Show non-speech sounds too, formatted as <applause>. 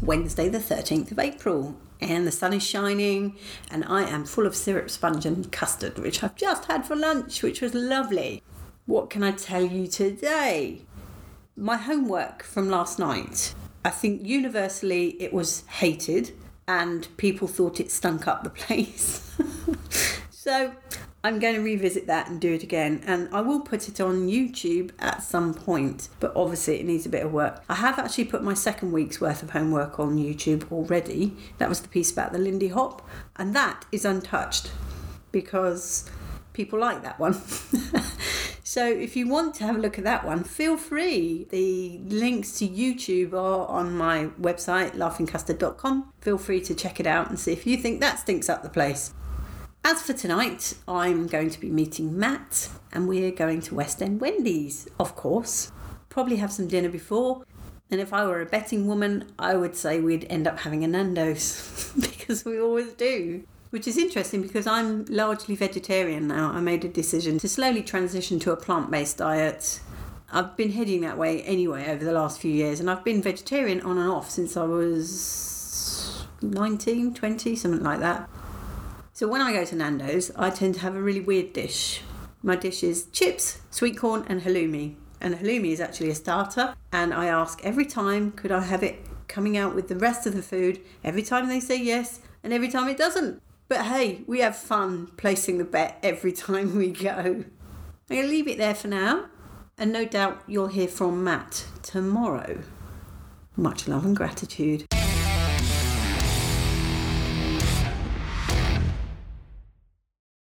Wednesday, the 13th of April, and the sun is shining, and I am full of syrup sponge and custard, which I've just had for lunch, which was lovely. What can I tell you today? My homework from last night. I think universally it was hated, and people thought it stunk up the <laughs> place. so I'm going to revisit that and do it again, and I will put it on YouTube at some point, but obviously it needs a bit of work. I have actually put my second week's worth of homework on YouTube already. That was the piece about the Lindy Hop, and that is untouched because people like that one. <laughs> so if you want to have a look at that one, feel free. The links to YouTube are on my website, laughingcustard.com. Feel free to check it out and see if you think that stinks up the place. As for tonight, I'm going to be meeting Matt and we're going to West End Wendy's, of course. Probably have some dinner before. And if I were a betting woman, I would say we'd end up having a Nando's <laughs> because we always do. Which is interesting because I'm largely vegetarian now. I made a decision to slowly transition to a plant based diet. I've been heading that way anyway over the last few years, and I've been vegetarian on and off since I was 19, 20, something like that. So when I go to Nando's, I tend to have a really weird dish. My dish is chips, sweet corn, and halloumi. And halloumi is actually a starter. And I ask every time, could I have it coming out with the rest of the food? Every time they say yes, and every time it doesn't. But hey, we have fun placing the bet every <laughs> time we go. I'm going to leave it there for now. And no doubt you'll hear from Matt tomorrow. Much love and gratitude.